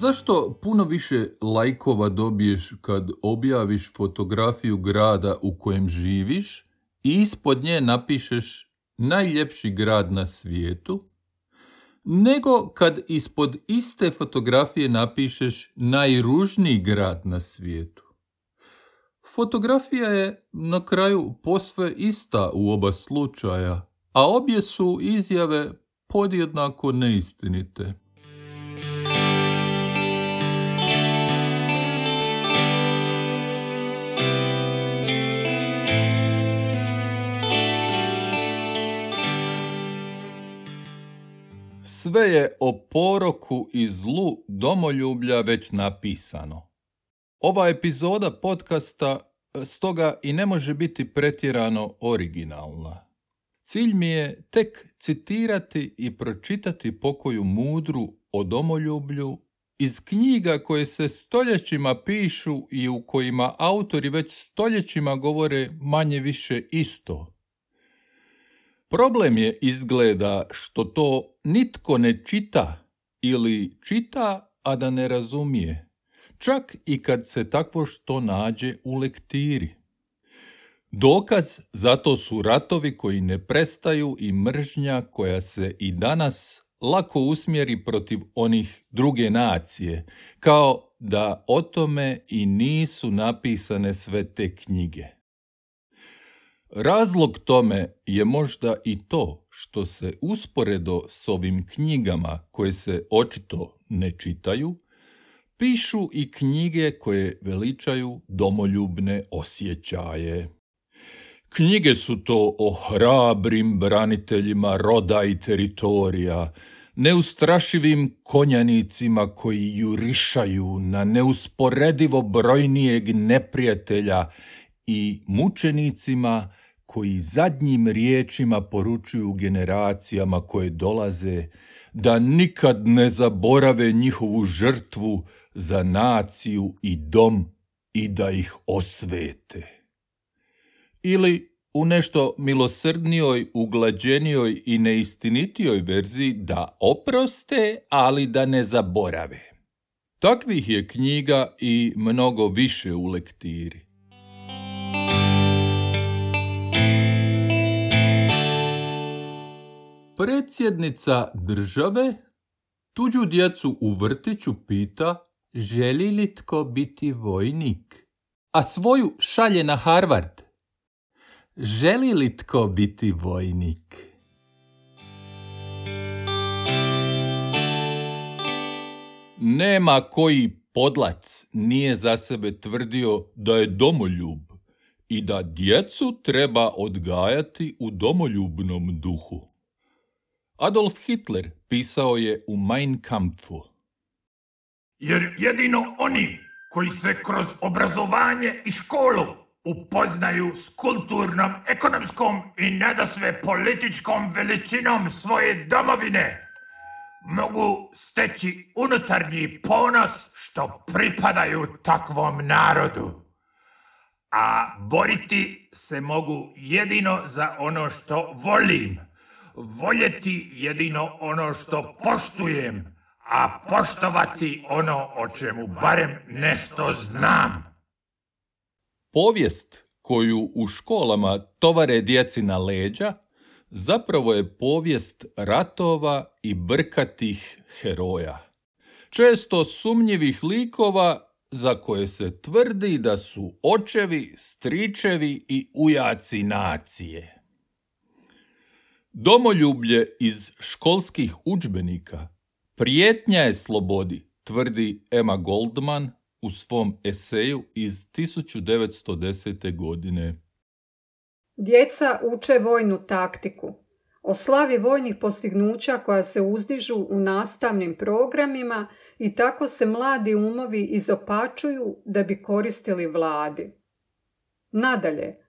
Zašto puno više lajkova dobiješ kad objaviš fotografiju grada u kojem živiš i ispod nje napišeš najljepši grad na svijetu, nego kad ispod iste fotografije napišeš najružniji grad na svijetu? Fotografija je na kraju posve ista u oba slučaja, a obje su izjave podjednako neistinite. Sve je o poroku i zlu domoljublja već napisano. Ova epizoda podcasta e, stoga i ne može biti pretjerano originalna. Cilj mi je tek citirati i pročitati pokoju mudru o domoljublju iz knjiga koje se stoljećima pišu i u kojima autori već stoljećima govore manje više isto. Problem je izgleda što to nitko ne čita ili čita, a da ne razumije, čak i kad se takvo što nađe u lektiri. Dokaz zato su ratovi koji ne prestaju i mržnja koja se i danas lako usmjeri protiv onih druge nacije, kao da o tome i nisu napisane sve te knjige. Razlog tome je možda i to što se usporedo s ovim knjigama koje se očito ne čitaju, pišu i knjige koje veličaju domoljubne osjećaje. Knjige su to o hrabrim braniteljima roda i teritorija, neustrašivim konjanicima koji jurišaju na neusporedivo brojnijeg neprijatelja i mučenicima koji zadnjim riječima poručuju generacijama koje dolaze da nikad ne zaborave njihovu žrtvu za naciju i dom i da ih osvete ili u nešto milosrdnijoj, uglađenijoj i neistinitijoj verziji da oproste, ali da ne zaborave. Takvih je knjiga i mnogo više u lektiri. Predsjednica države tuđu djecu u vrtiću pita želi li tko biti vojnik, a svoju šalje na Harvard. Želi li tko biti vojnik? Nema koji podlac nije za sebe tvrdio da je domoljub i da djecu treba odgajati u domoljubnom duhu. Adolf Hitler pisao je u Mein Kampfu. Jer jedino oni koji se kroz obrazovanje i školu upoznaju s kulturnom, ekonomskom i nadasve političkom veličinom svoje domovine, mogu steći unutarnji ponos što pripadaju takvom narodu. A boriti se mogu jedino za ono što volim, voljeti jedino ono što poštujem, a poštovati ono o čemu barem nešto znam. Povijest koju u školama tovare djeci na leđa zapravo je povijest ratova i brkatih heroja. Često sumnjivih likova za koje se tvrdi da su očevi, stričevi i ujaci nacije. Domoljublje iz školskih udžbenika prijetnja je slobodi, tvrdi Emma Goldman u svom eseju iz 1910. godine. Djeca uče vojnu taktiku. O slavi vojnih postignuća koja se uzdižu u nastavnim programima i tako se mladi umovi izopačuju da bi koristili vladi. Nadalje,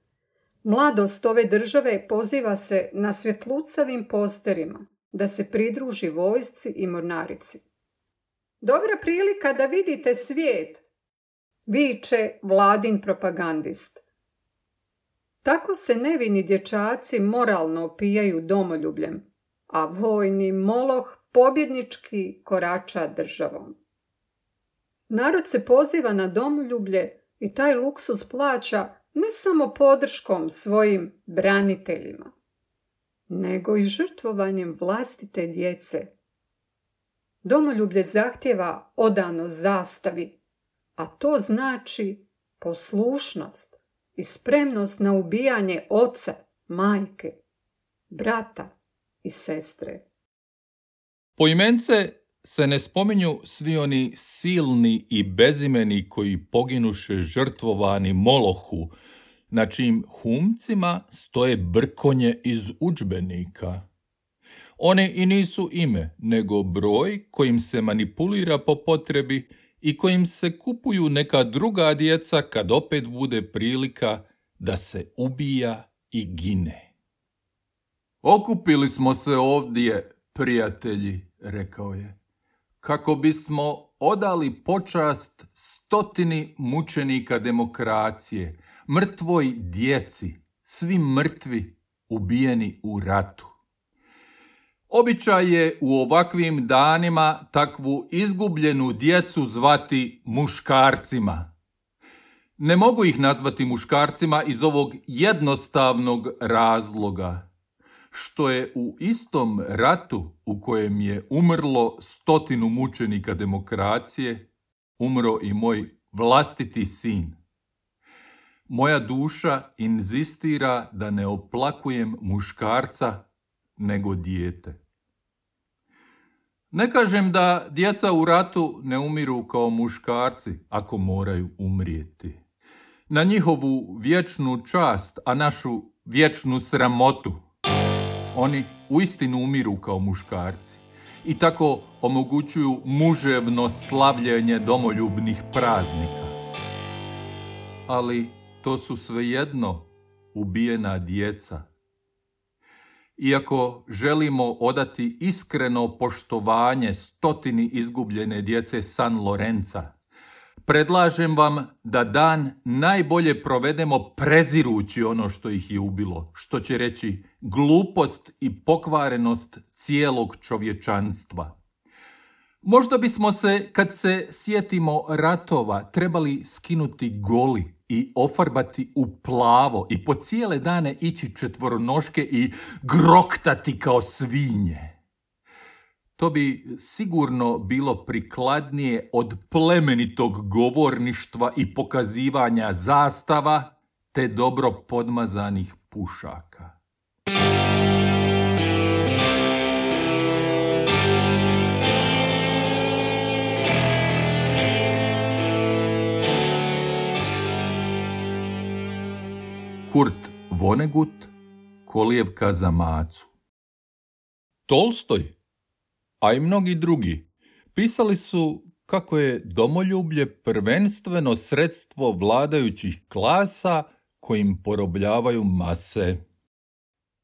mladost ove države poziva se na svjetlucavim posterima da se pridruži vojsci i mornarici. Dobra prilika da vidite svijet, viče vladin propagandist. Tako se nevini dječaci moralno opijaju domoljubljem, a vojni moloh pobjednički korača državom. Narod se poziva na domoljublje i taj luksus plaća ne samo podrškom svojim braniteljima, nego i žrtvovanjem vlastite djece. Domoljublje zahtjeva odano zastavi, a to znači poslušnost i spremnost na ubijanje oca, majke, brata i sestre. Poimence se ne spominju svi oni silni i bezimeni koji poginuše žrtvovani Molohu, na čijim humcima stoje brkonje iz udžbenika. One i nisu ime, nego broj kojim se manipulira po potrebi i kojim se kupuju neka druga djeca kad opet bude prilika da se ubija i gine. Okupili smo se ovdje, prijatelji, rekao je, kako bismo odali počast stotini mučenika demokracije, mrtvoj djeci, svi mrtvi ubijeni u ratu. Običaj je u ovakvim danima takvu izgubljenu djecu zvati muškarcima. Ne mogu ih nazvati muškarcima iz ovog jednostavnog razloga, što je u istom ratu u kojem je umrlo stotinu mučenika demokracije, umro i moj vlastiti sin. Moja duša inzistira da ne oplakujem muškarca, nego dijete. Ne kažem da djeca u ratu ne umiru kao muškarci ako moraju umrijeti. Na njihovu vječnu čast, a našu vječnu sramotu. Oni uistinu umiru kao muškarci i tako omogućuju muževno slavljenje domoljubnih praznika. Ali to su svejedno ubijena djeca. Iako želimo odati iskreno poštovanje stotini izgubljene djece San Lorenza, predlažem vam da dan najbolje provedemo prezirući ono što ih je ubilo, što će reći glupost i pokvarenost cijelog čovječanstva. Možda bismo se, kad se sjetimo ratova, trebali skinuti goli i ofarbati u plavo i po cijele dane ići četvoronoške i groktati kao svinje. To bi sigurno bilo prikladnije od plemenitog govorništva i pokazivanja zastava te dobro podmazanih pušaka. Kurt Vonnegut, Kolijevka za macu. Tolstoj, a i mnogi drugi, pisali su kako je domoljublje prvenstveno sredstvo vladajućih klasa kojim porobljavaju mase.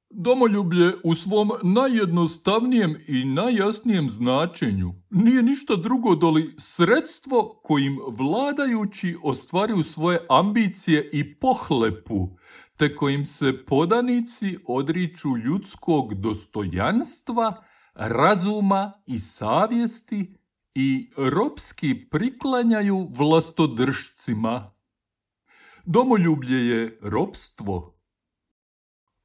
Domoljublje u svom najjednostavnijem i najjasnijem značenju nije ništa drugo doli sredstvo kojim vladajući ostvaruju svoje ambicije i pohlepu, te kojim se podanici odriču ljudskog dostojanstva, razuma i savjesti i ropski priklanjaju vlastodržcima. Domoljublje je ropstvo.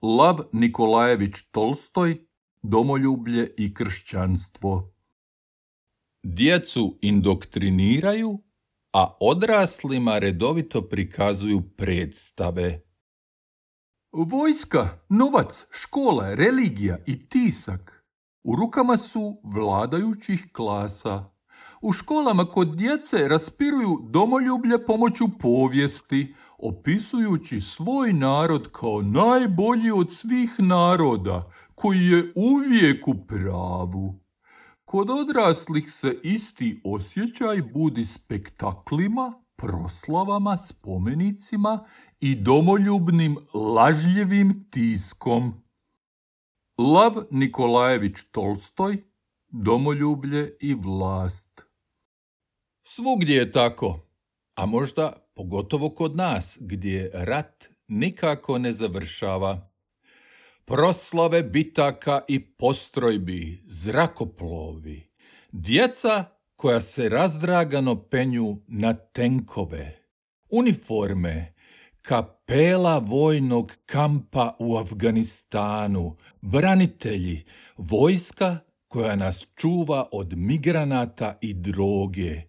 Lav Nikolajević Tolstoj, Domoljublje i kršćanstvo. Djecu indoktriniraju, a odraslima redovito prikazuju predstave. Vojska, novac, škola, religija i tisak u rukama su vladajućih klasa. U školama kod djece raspiruju domoljublje pomoću povijesti, opisujući svoj narod kao najbolji od svih naroda, koji je uvijek u pravu. Kod odraslih se isti osjećaj budi spektaklima, proslavama, spomenicima i domoljubnim lažljivim tiskom. Lav Nikolajević Tolstoj, Domoljublje i vlast. Svugdje je tako, a možda pogotovo kod nas, gdje rat nikako ne završava. Proslave bitaka i postrojbi, zrakoplovi, djeca koja se razdragano penju na tenkove, uniforme, kapela vojnog kampa u Afganistanu, branitelji, vojska koja nas čuva od migranata i droge,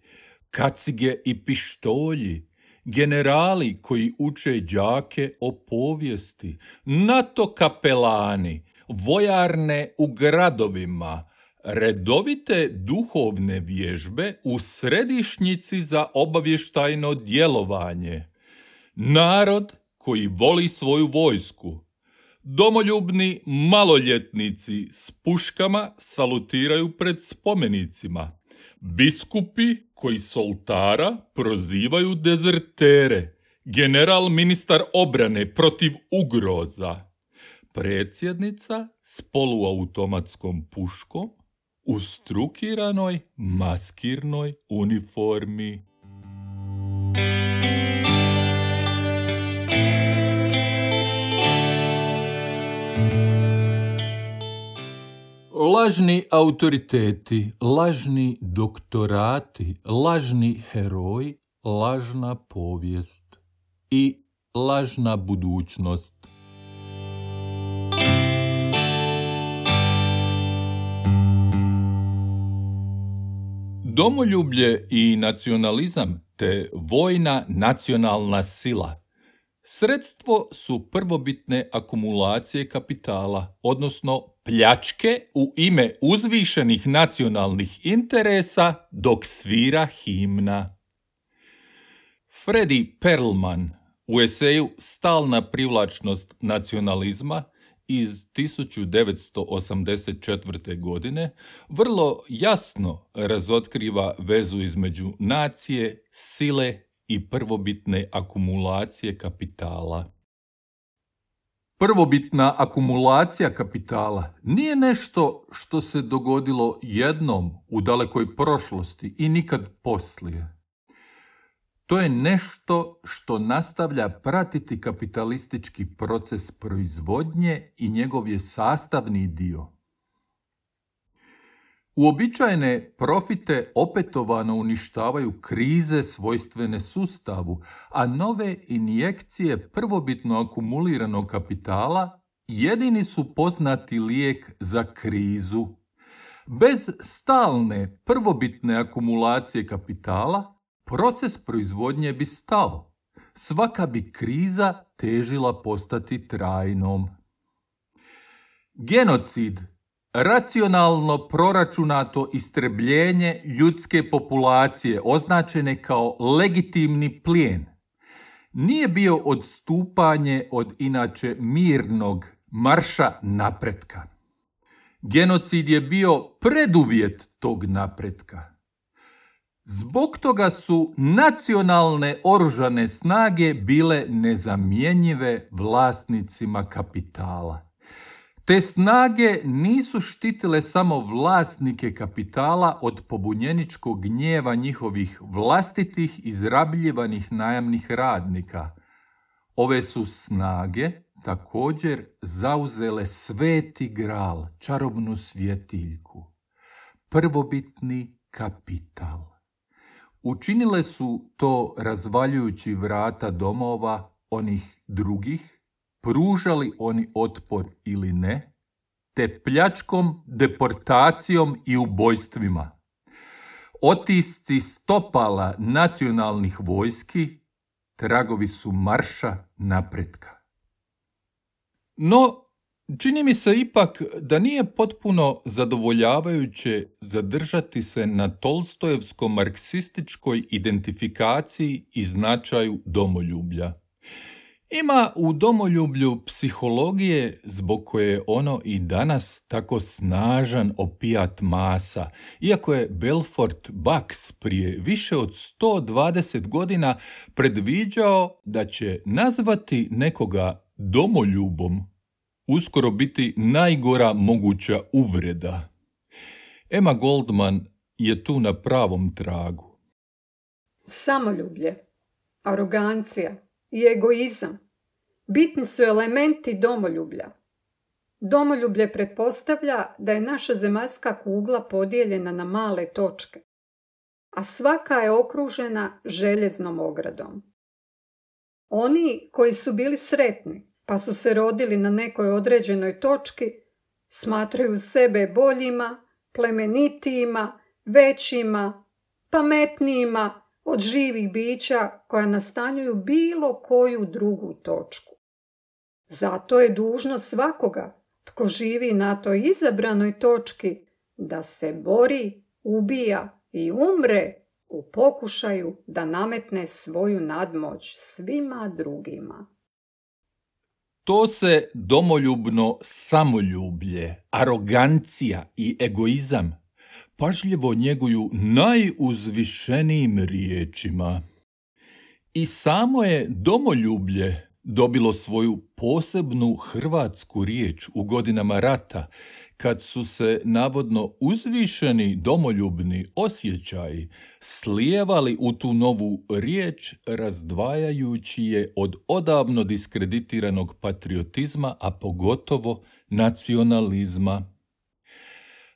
kacige i pištolji, generali koji uče đake o povijesti, NATO kapelani, vojarne u gradovima, redovite duhovne vježbe u središnjici za obavještajno djelovanje, narod koji voli svoju vojsku, domoljubni maloljetnici s puškama salutiraju pred spomenicima, biskupi koji soltara prozivaju dezertere, general ministar obrane protiv ugroza, predsjednica s poluautomatskom puškom u strukiranoj maskirnoj uniformi. Lažni autoriteti, lažni doktorati, lažni heroji, lažna povijest i lažna budućnost. Domoljublje i nacionalizam te vojna nacionalna sila sredstvo su prvobitne akumulacije kapitala, odnosno pljačke u ime uzvišenih nacionalnih interesa dok svira himna. Freddy Perlman u eseju Stalna privlačnost nacionalizma iz 1984. godine vrlo jasno razotkriva vezu između nacije, sile i prvobitne akumulacije kapitala. Prvobitna akumulacija kapitala nije nešto što se dogodilo jednom u dalekoj prošlosti i nikad poslije. To je nešto što nastavlja pratiti kapitalistički proces proizvodnje i njegov je sastavni dio. Uobičajene profite opetovano uništavaju krize svojstvene sustavu, a nove injekcije prvobitno akumuliranog kapitala jedini su poznati lijek za krizu. Bez stalne prvobitne akumulacije kapitala proces proizvodnje bi stao. Svaka bi kriza težila postati trajnom. Genocid, racionalno proračunato istrebljenje ljudske populacije označene kao legitimni plijen, nije bio odstupanje od inače mirnog marša napretka. Genocid je bio preduvjet tog napretka. Zbog toga su nacionalne oružane snage bile nezamjenjive vlasnicima kapitala. Te snage nisu štitile samo vlasnike kapitala od pobunjeničkog gnjeva njihovih vlastitih izrabljivanih najamnih radnika. Ove su snage također zauzele sveti gral, čarobnu svjetiljku, prvobitni kapital. Učinile su to razvaljujući vrata domova onih drugih, pružali oni otpor ili ne, te pljačkom, deportacijom i ubojstvima. Otisci stopala nacionalnih vojski tragovi su marša napretka. No, Čini mi se ipak da nije potpuno zadovoljavajuće zadržati se na tolstojevsko-marksističkoj identifikaciji i značaju domoljublja. Ima u domoljublju psihologije zbog koje je ono i danas tako snažan opijat masa, iako je Belfort Bax prije više od 120 godina predviđao da će nazvati nekoga domoljubom uskoro biti najgora moguća uvreda. Emma Goldman je tu na pravom tragu. Samoljublje, arogancija i egoizam bitni su elementi domoljublja. Domoljublje pretpostavlja da je naša zemaljska kugla podijeljena na male točke. a svaka je okružena željeznom ogradom. Oni koji su bili sretni, pa su se rodili na nekoj određenoj točki, smatraju sebe boljima, plemenitijima, većima, pametnijima od živih bića koja nastanjuju bilo koju drugu točku. Zato je dužno svakoga tko živi na toj izabranoj točki da se bori, ubija i umre u pokušaju da nametne svoju nadmoć svima drugima. To se domoljubno samoljublje, arogancija i egoizam pažljivo njeguju najuzvišenijim riječima. I samo je domoljublje dobilo svoju posebnu hrvatsku riječ u godinama rata, kad su se navodno uzvišeni domoljubni osjećaji slijevali u tu novu riječ razdvajajući je od odavno diskreditiranog patriotizma, a pogotovo nacionalizma.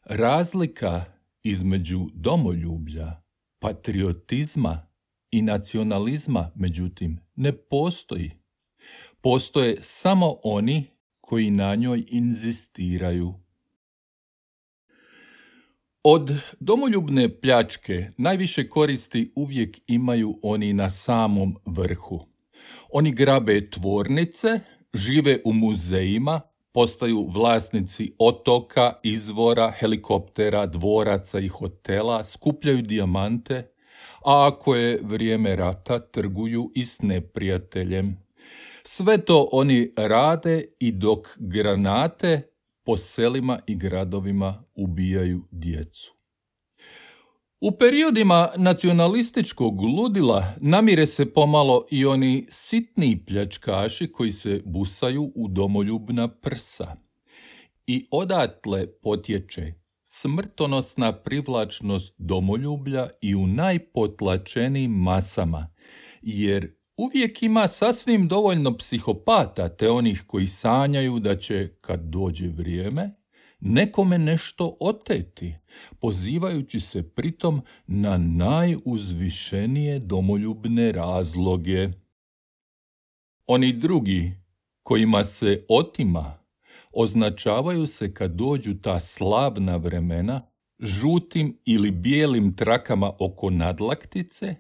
Razlika između domoljublja, patriotizma i nacionalizma, međutim, ne postoji. Postoje samo oni koji na njoj inzistiraju. Od domoljubne pljačke najviše koristi uvijek imaju oni na samom vrhu. Oni grabe tvornice, žive u muzejima, postaju vlasnici otoka, izvora, helikoptera, dvoraca i hotela, skupljaju dijamante, a ako je vrijeme rata, trguju i s neprijateljem. Sve to oni rade i dok granate po selima i gradovima ubijaju djecu. U periodima nacionalističkog ludila namire se pomalo i oni sitni pljačkaši koji se busaju u domoljubna prsa. I odatle potječe smrtonosna privlačnost domoljublja i u najpotlačenijim masama, jer uvijek ima sasvim dovoljno psihopata te onih koji sanjaju da će, kad dođe vrijeme, nekome nešto oteti, pozivajući se pritom na najuzvišenije domoljubne razloge. Oni drugi, kojima se otima, označavaju se kad dođu ta slavna vremena, žutim ili bijelim trakama oko nadlaktice,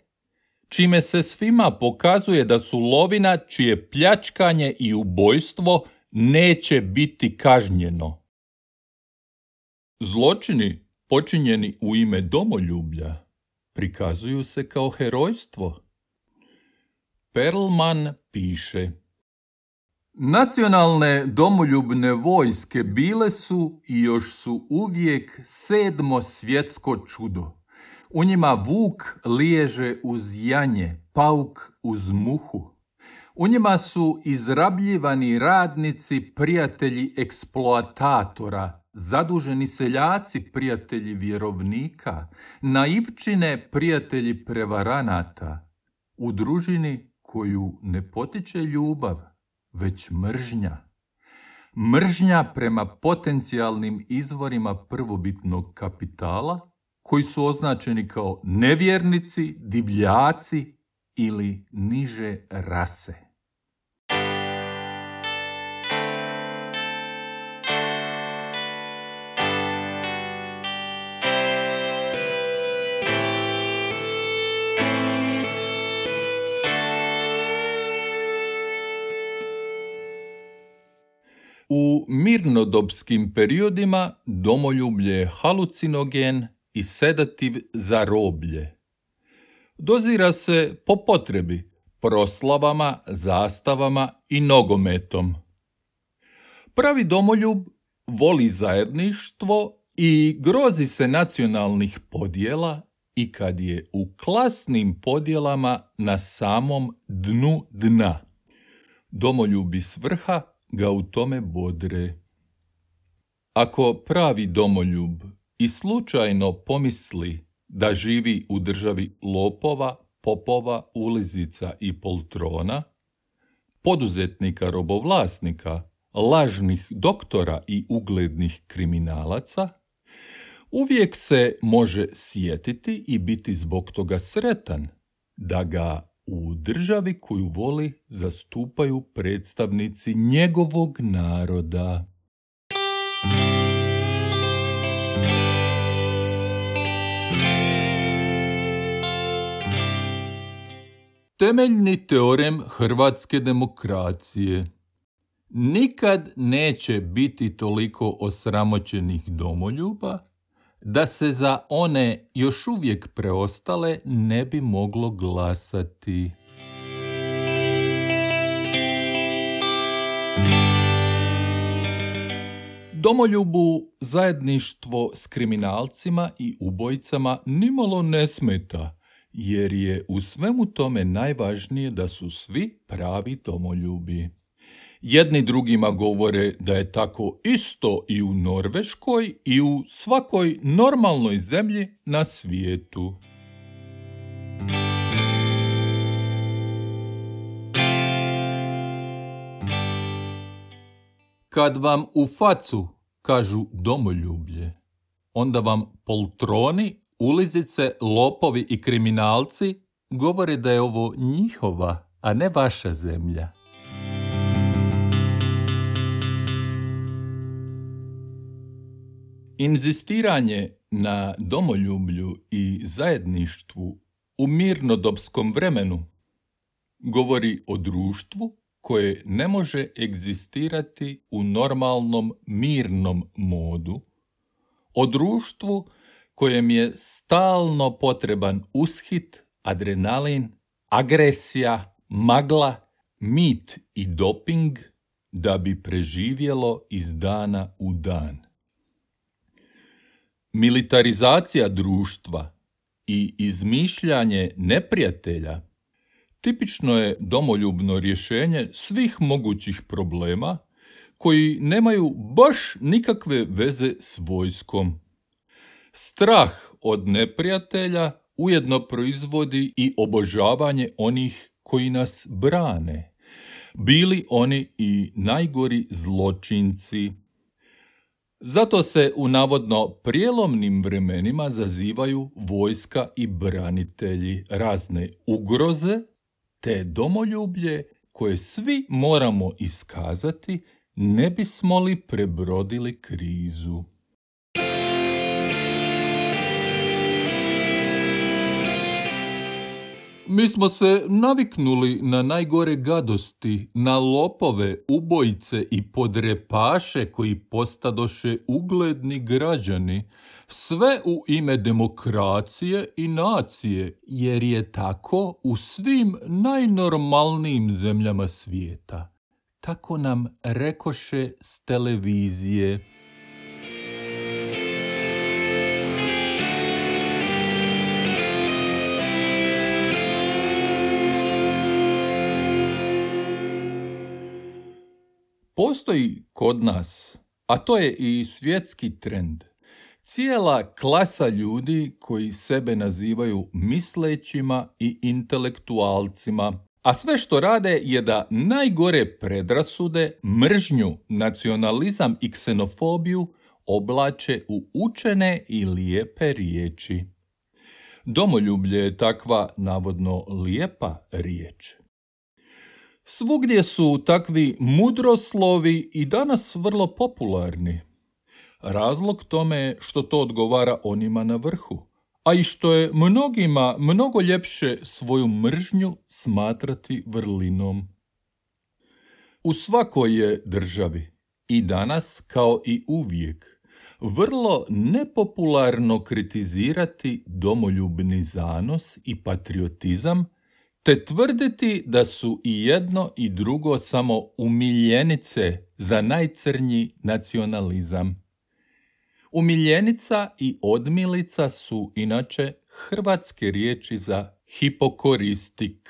čime se svima pokazuje da su lovina čije pljačkanje i ubojstvo neće biti kažnjeno. Zločini počinjeni u ime domoljublja prikazuju se kao herojstvo. Perlman piše Nacionalne domoljubne vojske bile su i još su uvijek sedmo svjetsko čudo. U njima vuk liježe uz janje, pauk uz muhu. U njima su izrabljivani radnici, prijatelji eksploatatora, zaduženi seljaci prijatelji vjerovnika, naivčine prijatelji prevaranata, u družini koju ne potiče ljubav, već mržnja. Mržnja prema potencijalnim izvorima prvobitnog kapitala, koji su označeni kao nevjernici, divljaci ili niže rase. Mirnodopskim periodima domoljublje je halucinogen i sedativ za roblje. Dozira se po potrebi, proslavama, zastavama i nogometom. Pravi domoljub voli zajedništvo i grozi se nacionalnih podjela i kad je u klasnim podjelama na samom dnu dna. Domoljubi svrha ga u tome bodre. Ako pravi domoljub i slučajno pomisli da živi u državi lopova, popova, ulizica i poltrona, poduzetnika robovlasnika, lažnih doktora i uglednih kriminalaca, uvijek se može sjetiti i biti zbog toga sretan da ga u državi koju voli zastupaju predstavnici njegovog naroda. Temeljni teorem hrvatske demokracije Nikad neće biti toliko osramoćenih domoljuba da se za one još uvijek preostale ne bi moglo glasati. Domoljubu zajedništvo s kriminalcima i ubojcama nimalo ne smeta, jer je u svemu tome najvažnije da su svi pravi domoljubi. Jedni drugima govore da je tako isto i u Norveškoj i u svakoj normalnoj zemlji na svijetu. Kad vam u facu kažu domoljublje, onda vam poltroni, ulizice, lopovi i kriminalci govore da je ovo njihova, a ne vaša zemlja. Inzistiranje na domoljublju i zajedništvu u mirnodopskom vremenu govori o društvu koje ne može egzistirati u normalnom mirnom modu, o društvu kojem je stalno potreban ushit, adrenalin, agresija, magla, mit i doping da bi preživjelo iz dana u dan. Militarizacija društva i izmišljanje neprijatelja tipično je domoljubno rješenje svih mogućih problema koji nemaju baš nikakve veze s vojskom. Strah od neprijatelja ujedno proizvodi i obožavanje onih koji nas brane, bili oni i najgori zločinci zato se u navodno prijelomnim vremenima zazivaju vojska i branitelji razne ugroze te domoljublje koje svi moramo iskazati ne bismo li prebrodili krizu. Mi smo se naviknuli na najgore gadosti, na lopove, ubojice i podrepaše koji postadoše ugledni građani, sve u ime demokracije i nacije, jer je tako u svim najnormalnijim zemljama svijeta. Tako nam rekoše s televizije. Postoji kod nas, a to je i svjetski trend, cijela klasa ljudi koji sebe nazivaju mislećima i intelektualcima, a sve što rade je da najgore predrasude, mržnju, nacionalizam i ksenofobiju oblače u učene i lijepe riječi. Domoljublje je takva navodno lijepa riječ. Svugdje su takvi mudroslovi i danas vrlo popularni. Razlog tome je što to odgovara onima na vrhu, a i što je mnogima mnogo ljepše svoju mržnju smatrati vrlinom. U svakoj je državi, i danas kao i uvijek, vrlo nepopularno kritizirati domoljubni zanos i patriotizam te tvrditi da su i jedno i drugo samo umiljenice za najcrnji nacionalizam. Umiljenica i odmilica su inače hrvatske riječi za hipokoristik.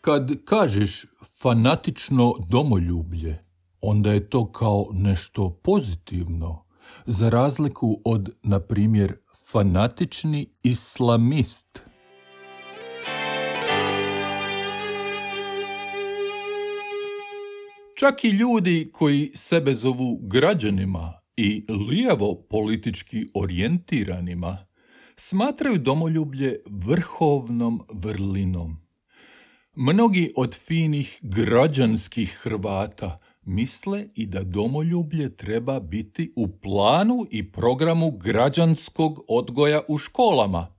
Kad kažeš fanatično domoljublje, onda je to kao nešto pozitivno za razliku od, na primjer, fanatični islamist. Čak i ljudi koji sebe zovu građanima i lijevo politički orijentiranima smatraju domoljublje vrhovnom vrlinom. Mnogi od finih građanskih Hrvata misle i da domoljublje treba biti u planu i programu građanskog odgoja u školama.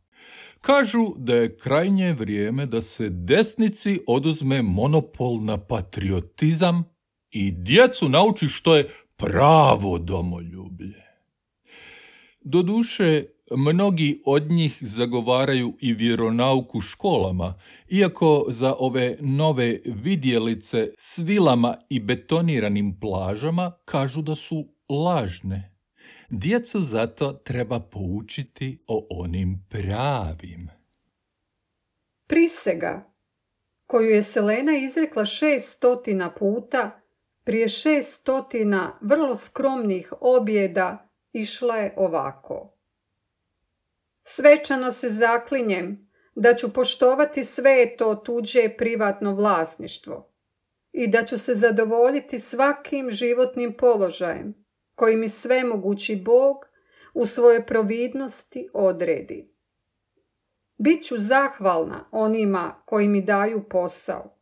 Kažu da je krajnje vrijeme da se desnici oduzme monopol na patriotizam i djecu nauči što je pravo domoljublje. Doduše, Mnogi od njih zagovaraju i vjeronauku školama, iako za ove nove vidjelice s vilama i betoniranim plažama kažu da su lažne. Djecu zato treba poučiti o onim pravim. Prisega, koju je Selena izrekla šest stotina puta, prije šest stotina vrlo skromnih objeda, išla je ovako. Svečano se zaklinjem da ću poštovati sve to tuđe privatno vlasništvo i da ću se zadovoljiti svakim životnim položajem koji mi svemogući Bog u svojoj providnosti odredi. Biću zahvalna onima koji mi daju posao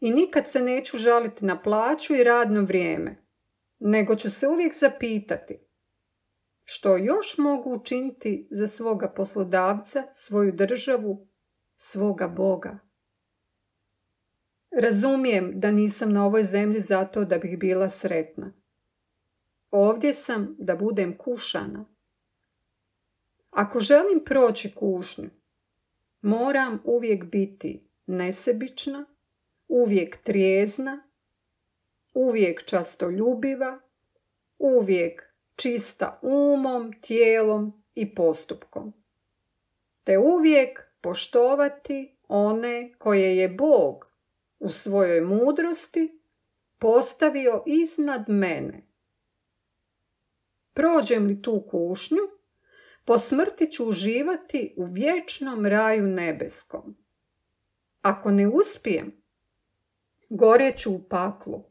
i nikad se neću žaliti na plaću i radno vrijeme, nego ću se uvijek zapitati što još mogu učiniti za svoga poslodavca, svoju državu, svoga Boga. Razumijem da nisam na ovoj zemlji zato da bih bila sretna. Ovdje sam da budem kušana. Ako želim proći kušnju, moram uvijek biti nesebična, uvijek trijezna, uvijek častoljubiva, uvijek čista umom, tijelom i postupkom. Te uvijek poštovati one koje je Bog u svojoj mudrosti postavio iznad mene. Prođem li tu kušnju, po smrti ću uživati u vječnom raju nebeskom. Ako ne uspijem, goreću u paklu.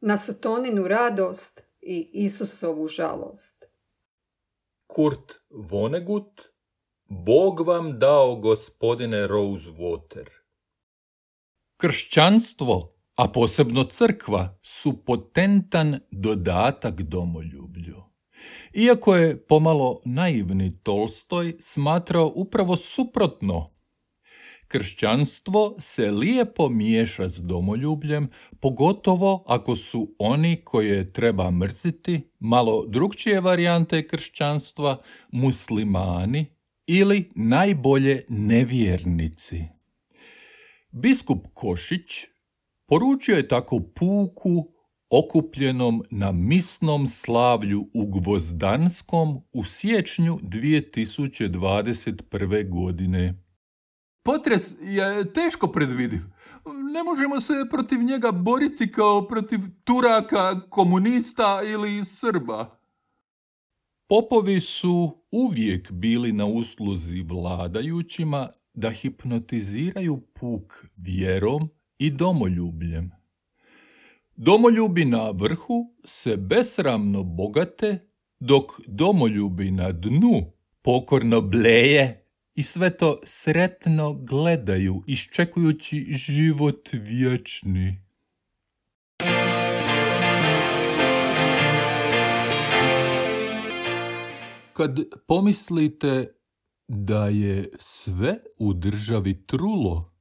Na sotoninu radost i Isusovu žalost. Kurt Vonnegut Bog vam dao gospodine Rosewater. Kršćanstvo, a posebno crkva, su potentan dodatak domoljublju. Iako je pomalo naivni Tolstoj smatrao upravo suprotno Kršćanstvo se lijepo miješa s domoljubljem, pogotovo ako su oni koje treba mrziti, malo drugčije varijante kršćanstva, muslimani ili najbolje nevjernici. Biskup Košić poručio je tako puku okupljenom na misnom slavlju u Gvozdanskom u siječnju 2021. godine. Potres je teško predvidiv. Ne možemo se protiv njega boriti kao protiv Turaka, komunista ili Srba. Popovi su uvijek bili na usluzi vladajućima da hipnotiziraju puk vjerom i domoljubljem. Domoljubi na vrhu se besramno bogate, dok domoljubi na dnu pokorno bleje i sve to sretno gledaju, iščekujući život vječni. Kad pomislite da je sve u državi trulo,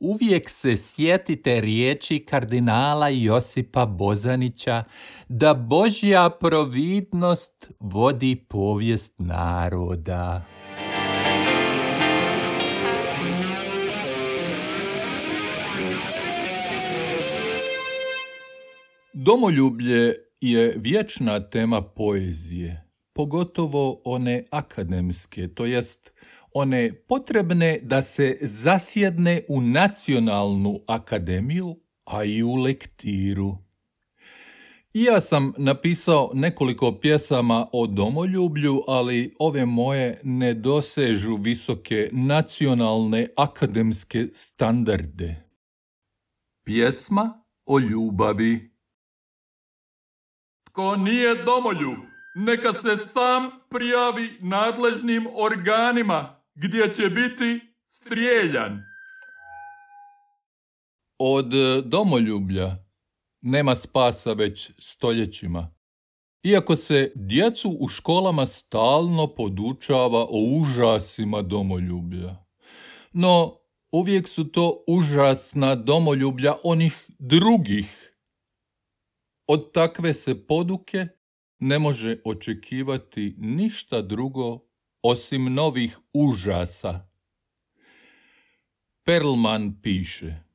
uvijek se sjetite riječi kardinala Josipa Bozanića da Božja providnost vodi povijest naroda. Domoljublje je vječna tema poezije, pogotovo one akademske, to jest one potrebne da se zasjedne u nacionalnu akademiju, a i u lektiru. I ja sam napisao nekoliko pjesama o domoljublju, ali ove moje ne dosežu visoke nacionalne akademske standarde. Pjesma o ljubavi. Tko nije domoljub, neka se sam prijavi nadležnim organima gdje će biti strijeljan. Od domoljublja nema spasa već stoljećima. Iako se djecu u školama stalno podučava o užasima domoljublja. No, uvijek su to užasna domoljublja onih drugih. Od takve se poduke ne može očekivati ništa drugo osim novih užasa. Perlman piše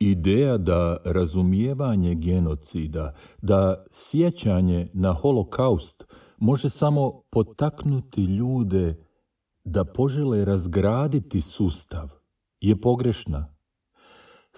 Ideja da razumijevanje genocida, da sjećanje na holokaust može samo potaknuti ljude da požele razgraditi sustav je pogrešna.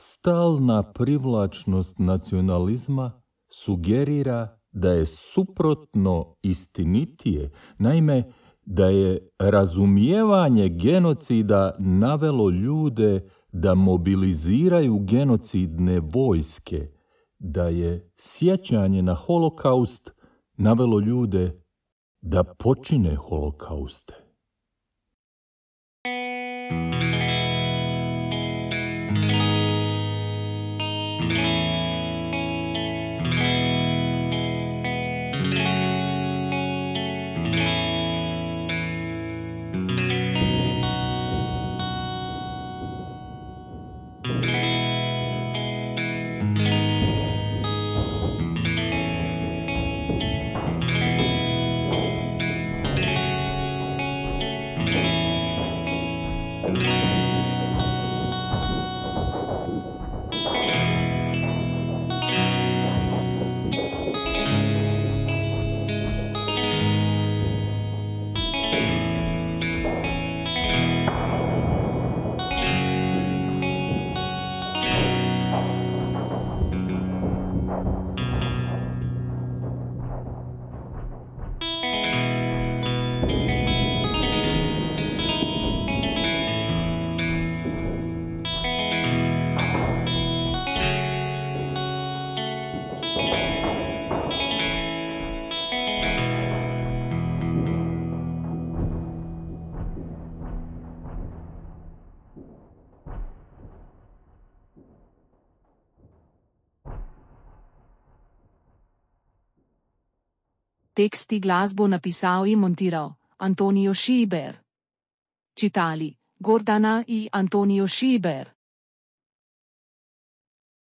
Stalna privlačnost nacionalizma sugerira da je suprotno istinitije, naime da je razumijevanje genocida navelo ljude da mobiliziraju genocidne vojske, da je sjećanje na holokaust navelo ljude da počine holokauste. Teksti glasbo napisal in montiral Antonio Šiber. Čitali Gordana i Antonio Šiber.